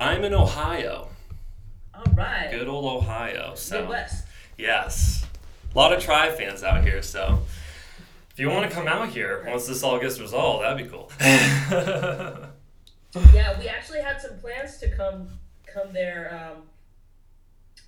I'm in Ohio. All right. Good old Ohio. So Midwest. yes, a lot of Tribe fans out here. So if you want to come out here once this all gets resolved, that'd be cool. Yeah, we actually had some plans to come come there. Um,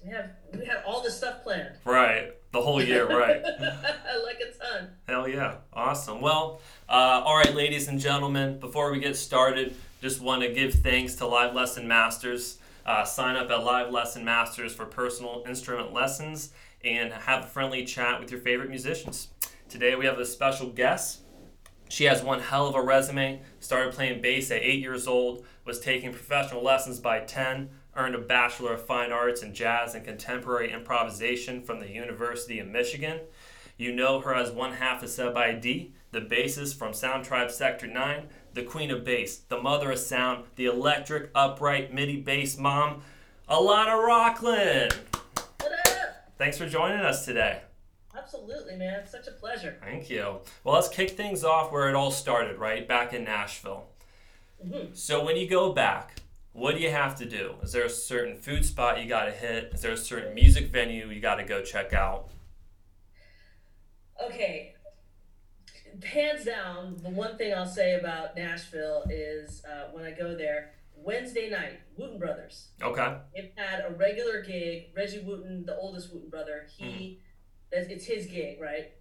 we have we had all this stuff planned. right, the whole year. Right. like a ton. Hell yeah. Awesome. Well, uh, all right, ladies and gentlemen, before we get started, just want to give thanks to Live Lesson Masters. Uh, sign up at Live Lesson Masters for personal instrument lessons and have a friendly chat with your favorite musicians. Today we have a special guest. She has one hell of a resume. Started playing bass at eight years old, was taking professional lessons by 10, earned a Bachelor of Fine Arts in Jazz and Contemporary Improvisation from the University of Michigan. You know her as one half of Sub ID, the bassist from Sound Tribe Sector 9, the queen of bass, the mother of sound, the electric, upright, MIDI bass mom, Alana Rocklin. What up? Thanks for joining us today. Absolutely, man. Such a pleasure. Thank you. Well, let's kick things off where it all started, right? Back in Nashville. Mhm. So, when you go back, what do you have to do? Is there a certain food spot you got to hit? Is there a certain music venue you got to go check out? Okay. Hands down, the one thing I'll say about Nashville is uh, when I go there, Wednesday night, Wooten Brothers. Okay. They've had a regular gig. Reggie Wooten, the oldest Wooten brother, he that's it's his gig, right?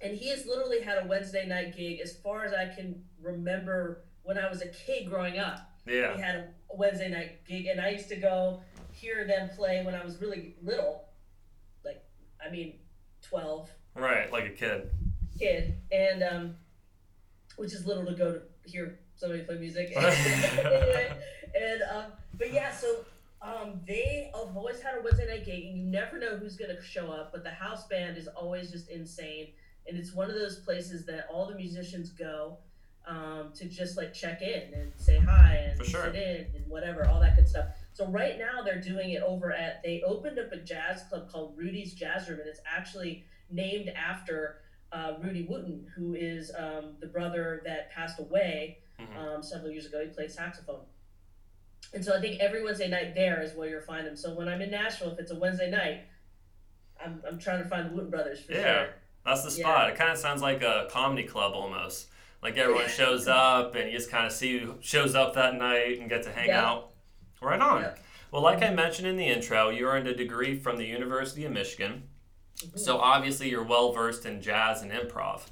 And he has literally had a Wednesday night gig as far as I can remember when I was a kid growing up. Yeah. He had a Wednesday night gig, and I used to go hear them play when I was really little, like I mean, twelve Right, like a kid. Kid, and um, which is little to go to hear somebody play music. anyway, and um, but yeah, so um, they have always had a Wednesday night gig, and you never know who's gonna show up. But the house band is always just insane, and it's one of those places that all the musicians go um, to just like check in and say hi and sure. sit in and whatever, all that good stuff. So right now they're doing it over at they opened up a jazz club called Rudy's Jazz Room, and it's actually named after uh, Rudy Wooten, who is um, the brother that passed away Mhm. um, several years ago. He played saxophone. And so I think every Wednesday night there is where you'll find him. So when I'm in Nashville, if it's a Wednesday night, I'm, I'm trying to find the Wooten brothers for Yeah. sure. That's the Yeah. spot. It kind of sounds like a comedy club almost. Like everyone shows up and you just kind of see who shows up that night and get to hang Yeah. out. Right on. Yeah. Well, like I mentioned in the intro, you earned a degree from the University of Michigan. Mhm. So obviously you're well versed in jazz and improv.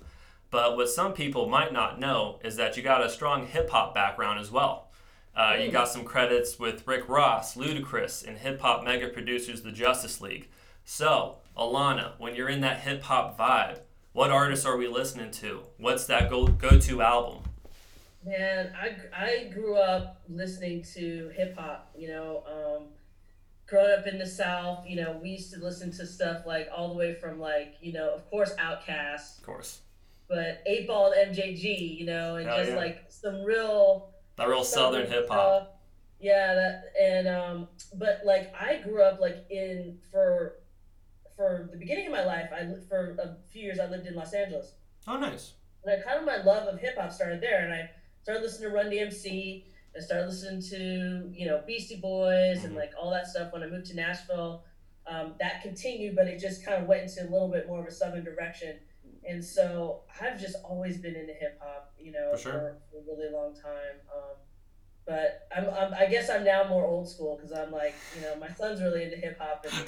But what some people might not know is that you got a strong hip hop background as well. Uh, you Mm. got some credits with Rick Ross, Ludacris, and hip hop mega producers The Justice League. So, Alana, when you're in that hip hop vibe, what artists are we listening to? What's that go go to album? Man, I, I grew up listening to hip hop, you know, um, growing up in the South, you know, we used to listen to stuff like all the way from like, you know, of course, Outkast, Of course, but 8 Ball and MJG, you know, and Hell just yeah. like some real that real southern hip hop. Yeah, that and um, but like I grew up like in for for the beginning of my life, I for a few years. I lived in Los Angeles, Oh, nice. and I kind of my love of hip hop started there, and I started listening to Run DMC. I started listening to you know Beastie Boys and Mhm. like all that stuff when I moved to Nashville. Um, that continued, but it just kind of went into a little bit more of a southern direction. And so I've just always been into hip hop, you know, For sure. for, a really long time. Um, but I'm, I'm, I guess I'm now more old school because I'm like, you know, my son's really into hip hop, and he-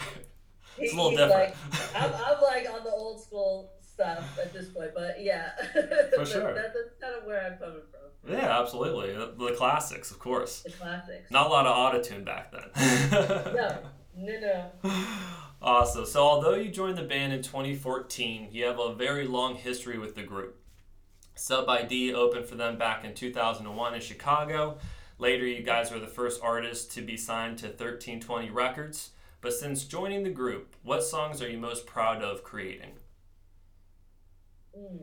It's a little he's different. like, I'm, I'm like on the old school stuff at this point. But yeah, For sure. that, that's kind of where I'm coming from. yeah, absolutely. The, the classics, of course. The classics. Not a lot of autotune back then. No, no, no. Awesome. So, although you joined the band in 2014, you have a very long history with the group. Sub ID opened for them back in 2001 in Chicago. Later, you guys were the first artists to be signed to 1320 Records. But since joining the group, what songs are you most proud of creating? Mm.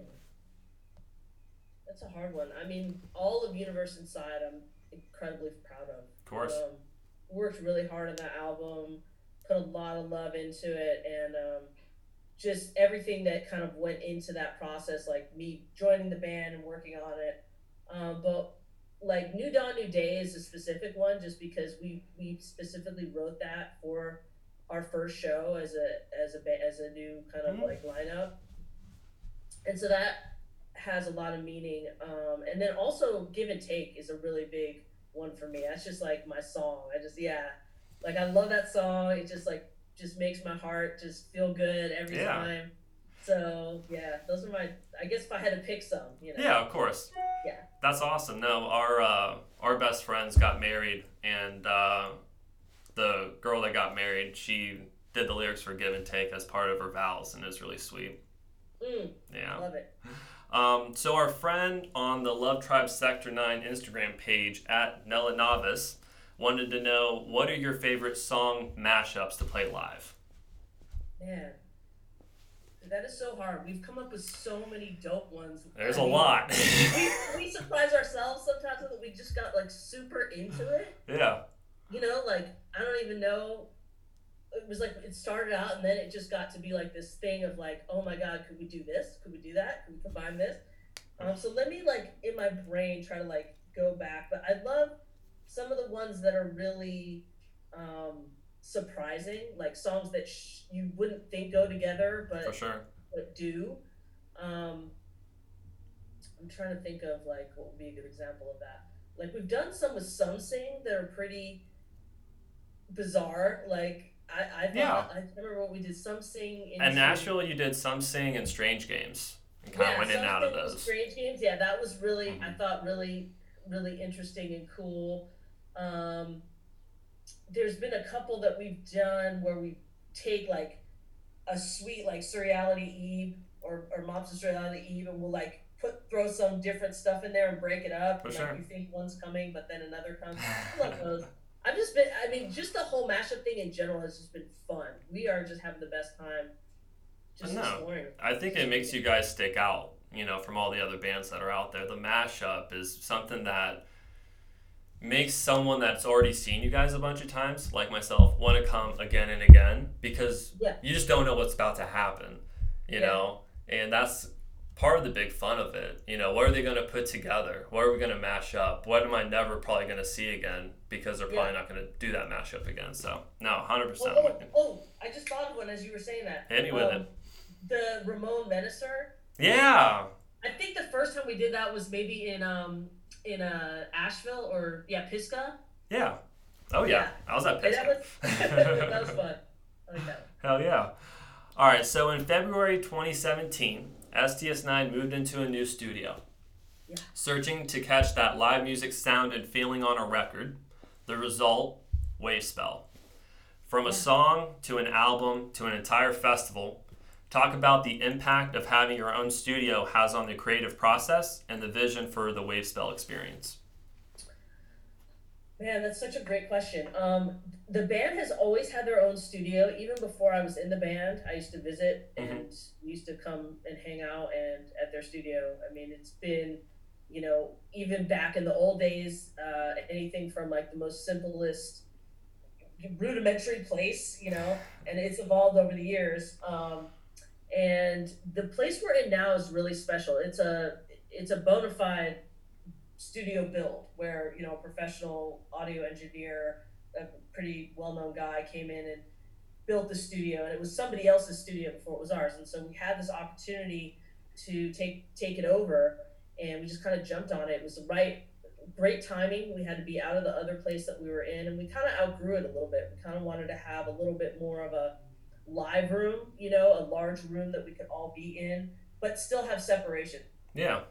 That's a hard one. I mean, all of Universe Inside, I'm incredibly proud of. Of course. Um, worked really hard on that album, put a lot of love into it, and um, just everything that kind of went into that process, like me joining the band and working on it. Um, but like New Dawn, New Day is a specific one, just because we we specifically wrote that for our first show as a as a as a new kind of mm-hmm. like lineup, and so that has a lot of meaning. Um, and then also Give and Take is a really big one for me. That's just like my song. I just yeah, like I love that song. It just like just makes my heart just feel good every yeah. time. So yeah, those are my. I guess if I had to pick some, you know. Yeah, of course. Yeah. That's awesome. No, our uh, our best friends got married, and uh, the girl that got married, she did the lyrics for "Give and Take" as part of her vows, and it's really sweet. Mm, yeah. Love it. Um, so our friend on the Love Tribe Sector 9 Instagram page at Nella Novice wanted to know what are your favorite song mashups to play live? Man, that is so hard. We've come up with so many dope ones. There's I mean, a lot. we, we surprise ourselves sometimes that we just got like super into it. Yeah. You know, like I don't even know it was like it started out and then it just got to be like this thing of like, oh my god, could we do this? Could we do that? Could we combine this? Um, so let me like in my brain try to like go back. But I love some of the ones that are really um, surprising, like songs that sh- you wouldn't think go together, but for sure, but do. Um, I'm trying to think of like what would be a good example of that. Like we've done some with Somesing that are pretty bizarre. Like I, I yeah. I remember what we did Somesing. In Nashville, you did Somesing and Strange Games, and kind yeah, of went in and out of those. Strange Games, yeah, that was really mm-hmm. I thought really really interesting and cool. Um, there's been a couple that we've done where we take like a suite like Surreality Eve or or Mobster Surreality Eve, and we'll like put throw some different stuff in there and break it up. For and, sure. Like you think one's coming, but then another comes. I love those. I've just been, I mean, just the whole mashup thing in general has just been fun. We are just having the best time just no, exploring. I think it makes you guys stick out, you know, from all the other bands that are out there. The mashup is something that makes someone that's already seen you guys a bunch of times, like myself, want to come again and again because yeah. you just don't know what's about to happen, you yeah. know? And that's part of the big fun of it. You know, what are they going to put together? What are we going to mash up? What am I never probably going to see again because they're probably yeah. not going to do that mashup again. So, no, 100%. Oh, oh, oh, I just thought of one as you were saying that. Hit with um, it. The Ramon Menacer. Yeah. I think the first time we did that was maybe in um in uh Asheville or yeah Pisgah. Yeah. Oh yeah, yeah. I was at Pisgah. That was, that was fun. I like that. Hell yeah. All right, so in February 2017, STS9 moved into a new studio. Yeah. Searching to catch that live music sound and feeling on a record. The result, Wavespell. From a song to an album to an entire festival, talk about the impact of having your own studio has on the creative process and the vision for the Wavespell experience. Man, that's such a great question. Um, the band has always had their own studio. Even before I was in the band, I used to visit mm-hmm. and used to come and hang out and at their studio. I mean, it's been, you know, even back in the old days, uh, anything from like the most simplest, rudimentary place, you know, and it's evolved over the years. Um, and the place we're in now is really special. It's a it's a bona fide studio build where you know a professional audio engineer, a pretty well known guy came in and built the studio, and it was somebody else's studio before it was ours, and so we had this opportunity to take take it over, and we just kind of jumped on it. It was the right great timing. We had to be out of the other place that we were in, and we kind of outgrew it a little bit. We kind of wanted to have a little bit more of a live room, you know, a large room that we could all be in, but still have separation. Yeah.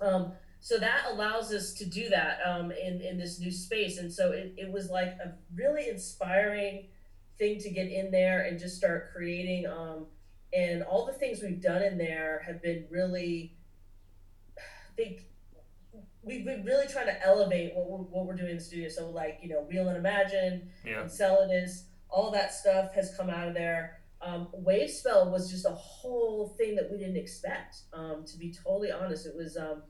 Um, so that allows us to do that um, in, in this new space. And so it, it was like a really inspiring thing to get in there and just start creating. Um, and all the things we've done in there have been really, they, we've been really trying to elevate what we're, what we're doing in the studio. So like, you know, Real and Imagine, yeah. Enceladus, all that stuff has come out of there. Um, Wavespell was just a whole thing that we didn't expect. Um, to be totally honest, it was um,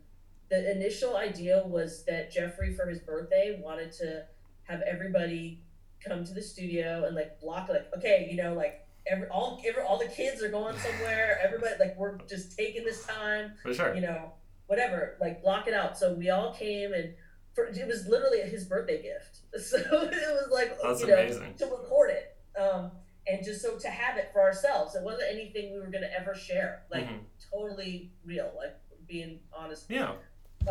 the initial idea was that Jeffrey, for his birthday, wanted to have everybody come to the studio and like block, like, okay, you know, like every all every, all the kids are going somewhere. Everybody, like, we're just taking this time. For sure. You know, whatever, like block it out. So we all came and for, it was literally his birthday gift. So it was like That's you know amazing. to record it. Um, and just so to have it for ourselves. It wasn't anything we were gonna ever share. Like Mhm. totally real, like being honest Yeah.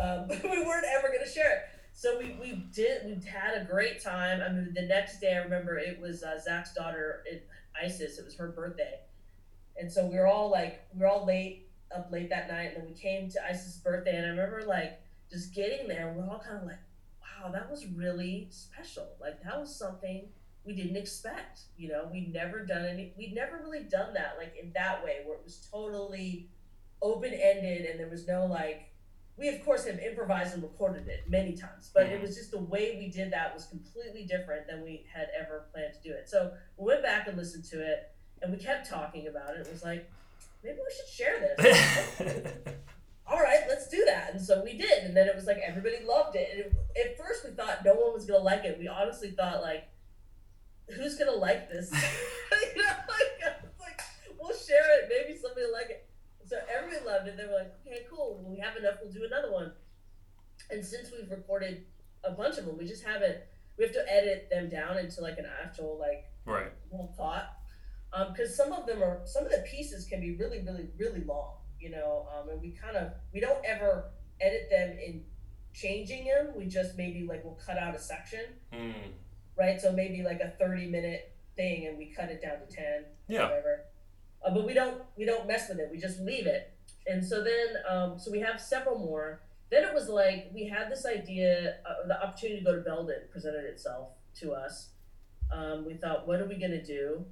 Um, we weren't ever going to share it. So we, we did, we had a great time. I mean, the next day, I remember it was uh, Zach's daughter, Isis, it was her birthday. And so we were all like, we were all late, up late that night. And then we came to Isis' birthday. And I remember like just getting there, we're all kind of like, wow, that was really special. Like, that was something we didn't expect. You know, we'd never done any, we'd never really done that, like in that way, where it was totally open ended and there was no like, we of course have improvised and recorded it many times, but it Mhm. was just the way we did that was completely different than we had ever planned to do it. So we went back and listened to it, and we kept talking about it. It was like, maybe we should share this. All right, let's do that. And so we did, and then it was like everybody loved it. And it, at first, we thought no one was gonna like it. We honestly thought like, who's gonna like this? you know, like, like, we'll share it. Maybe somebody will like it. So everybody loved it. They were like, okay, cool. When we have enough, we'll do another one. And since we've recorded a bunch of them, we just haven't. We have to edit them down into like an actual like right. whole thought. Because some of them are some of the pieces can be really, really, really long. You know, um, and we kind of we don't ever edit them in changing them. We just maybe like we'll cut out a section, Mm. right? So maybe like a thirty minute thing, and we cut it down to ten Yeah. whatever. Uh, but we don't we don't mess with it. We just leave it. And so then um, so we have several more. Then it was like we had this idea, uh, the opportunity to go to Belden presented itself to us. Um, we thought, what are we gonna do?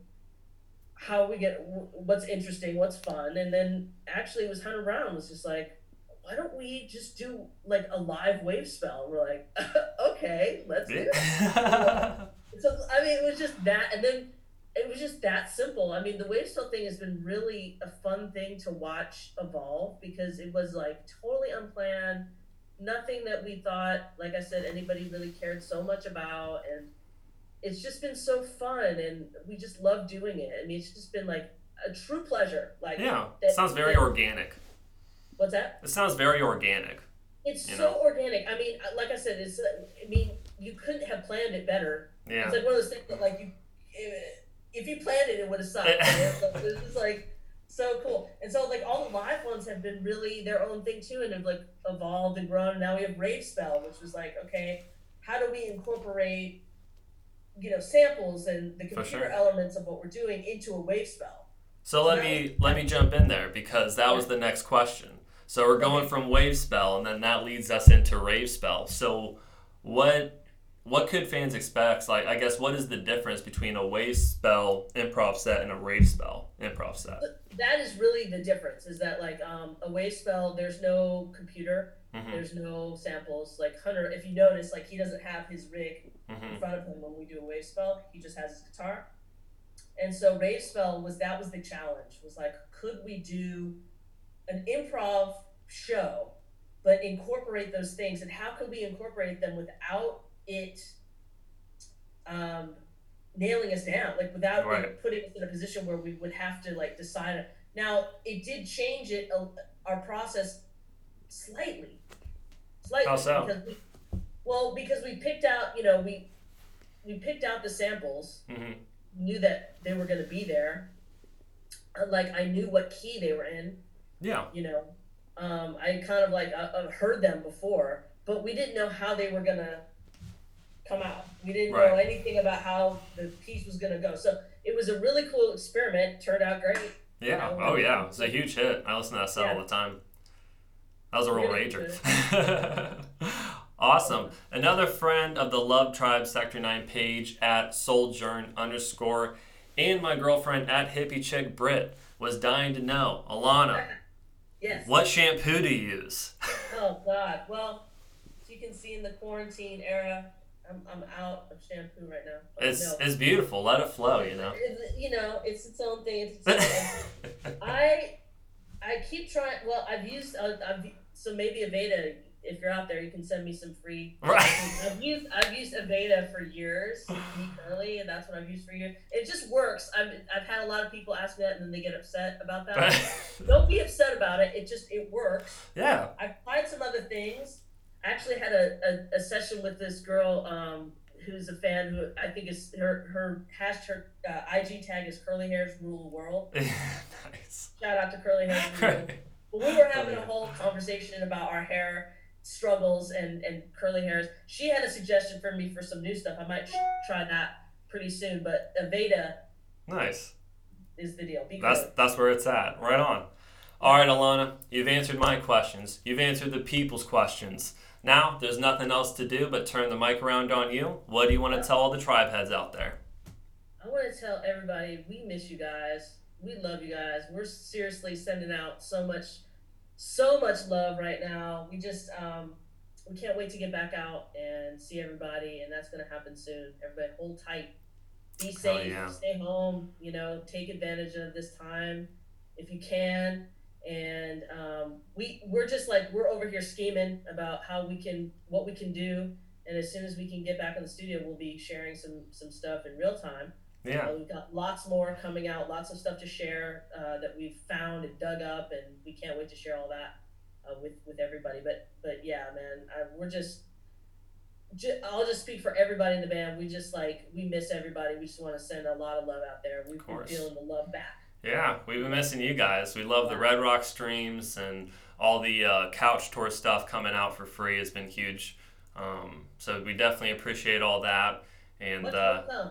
How we get what's interesting, what's fun, and then actually it was Hunter Brown was just like, why don't we just do like a live wave spell? We're like, okay, let's do it. So I mean, it was just that, and then it was just that simple. I mean, the wave spell thing has been really a fun thing to watch evolve because it was like totally unplanned, nothing that we thought, like I said, anybody really cared so much about, and it's just been so fun, and we just love doing it. I mean, it's just been like a true pleasure. Like, yeah. that- sounds very that- organic. what's that? It sounds very organic. It's so know? organic. I mean, like I said, it's. uh, I mean, you couldn't have planned it better. Yeah. It's like one of those things that like you, if- if you planned it, it would have sucked. it's just like so cool. And so like all the live ones have been really their own thing too, and have like evolved and grown. And now we have Rave Spell, which was like, okay, how do we incorporate, you know, samples and the computer sure. elements of what we're doing into a wave spell? So let me let me jump in there because that was the next question. So we're going from wave spell and then that leads us into rave spell. So what what could fans expect? Like I guess what is the difference between a wave spell improv set and a rave spell improv set? That is really the difference. Is that like um, a wave spell? There's no computer. hmm There's no samples. Like Hunter, if you notice, like he doesn't have his rig hmm in front of him when we do a wave spell. He just has his guitar. And so rave spell was that was the challenge. Was like, could we do an improv show, but incorporate those things? And how could we incorporate them without it um, nailing us down? Like without it Right. putting us in a position where we would have to like decide. Now it did change it uh, our process slightly, slightly How so? because we, well because we picked out you know we we picked out the samples hmm knew that they were going to be there like i knew what key they were in Yeah. you know um, i kind of like uh, uh, heard them before but we didn't know how they were going to come out we didn't know Right. anything about how the piece was going to go so it was a really cool experiment turned out great Yeah. Oh yeah. It's a huge hit. I listen to that set all the time. That was a real Really rager. awesome. Another friend of the Love Tribe Sector 9 page at Sojourn underscore and my girlfriend at Hippie Chick Brit was dying to know, Alana, yes what shampoo to use? oh god well as you can see in the quarantine era i'm, I'm out of shampoo right now But It's no. it's beautiful. Let it flow, you know. It's- you know, it's its own thing. It's its own I I keep trying. Well, I've used. Uh, I've so maybe Aveda. If you're out there, you can send me some free. right. I've used I've used Aveda for years, me curly, and that's what I've used for years. It just works. I've I've had a lot of people ask me that, and then they get upset about that. Don't be upset about it. It just it works. yeah. I've tried some other things. Actually had a, a, a session with this girl um, who's a fan who I think is her her hashtag uh, IG tag is curly hairs rule the world. nice. Shout out to curly hairs. Rule. but we were having a whole conversation about our hair struggles and and curly hairs. She had a suggestion for me for some new stuff. I might try that pretty soon. But Aveda. Nice. Is the deal. Be that's good. that's where it's at. Right on. All right, Alana, you've answered my questions. You've answered the people's questions. Now, there's nothing else to do but turn the mic around on you. What do you want to tell all the tribe heads out there? I want to tell everybody we miss you guys. We love you guys. We're seriously sending out so much, so much love right now. We just, um, we can't wait to get back out and see everybody, and that's going to happen soon. Everybody, hold tight, be safe, yeah. stay home. You know, take advantage of this time if you can and um, we we're just like we're over here scheming about how we can what we can do and as soon as we can get back in the studio we'll be sharing some some stuff in real time yeah uh, we've got lots more coming out lots of stuff to share uh, that we've found and dug up and we can't wait to share all that uh, with with everybody but but yeah man I, we're just I'll just speak for everybody in the band. We just like we miss everybody. We just want to send a lot of love out there. We've been feeling the love back. Yeah, we've been missing you guys. We love the Red Rock streams and all the uh, couch tour stuff coming out for free has been huge. Um, so we definitely appreciate all that. And uh,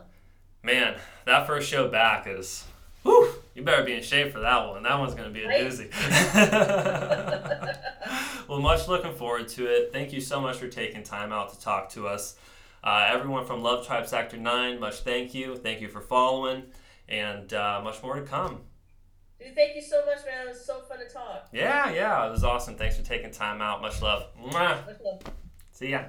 man, that first show back is, whew, you better be in shape for that one. That one's going to be a doozy. well, much looking forward to it. Thank you so much for taking time out to talk to us. Uh, everyone from Love Tribe Sector 9, much thank you. Thank you for following and uh, much more to come. Dude, thank you so much, man. It was so fun to talk. Yeah, yeah, it was awesome. Thanks for taking time out. Much love. Much love. See ya.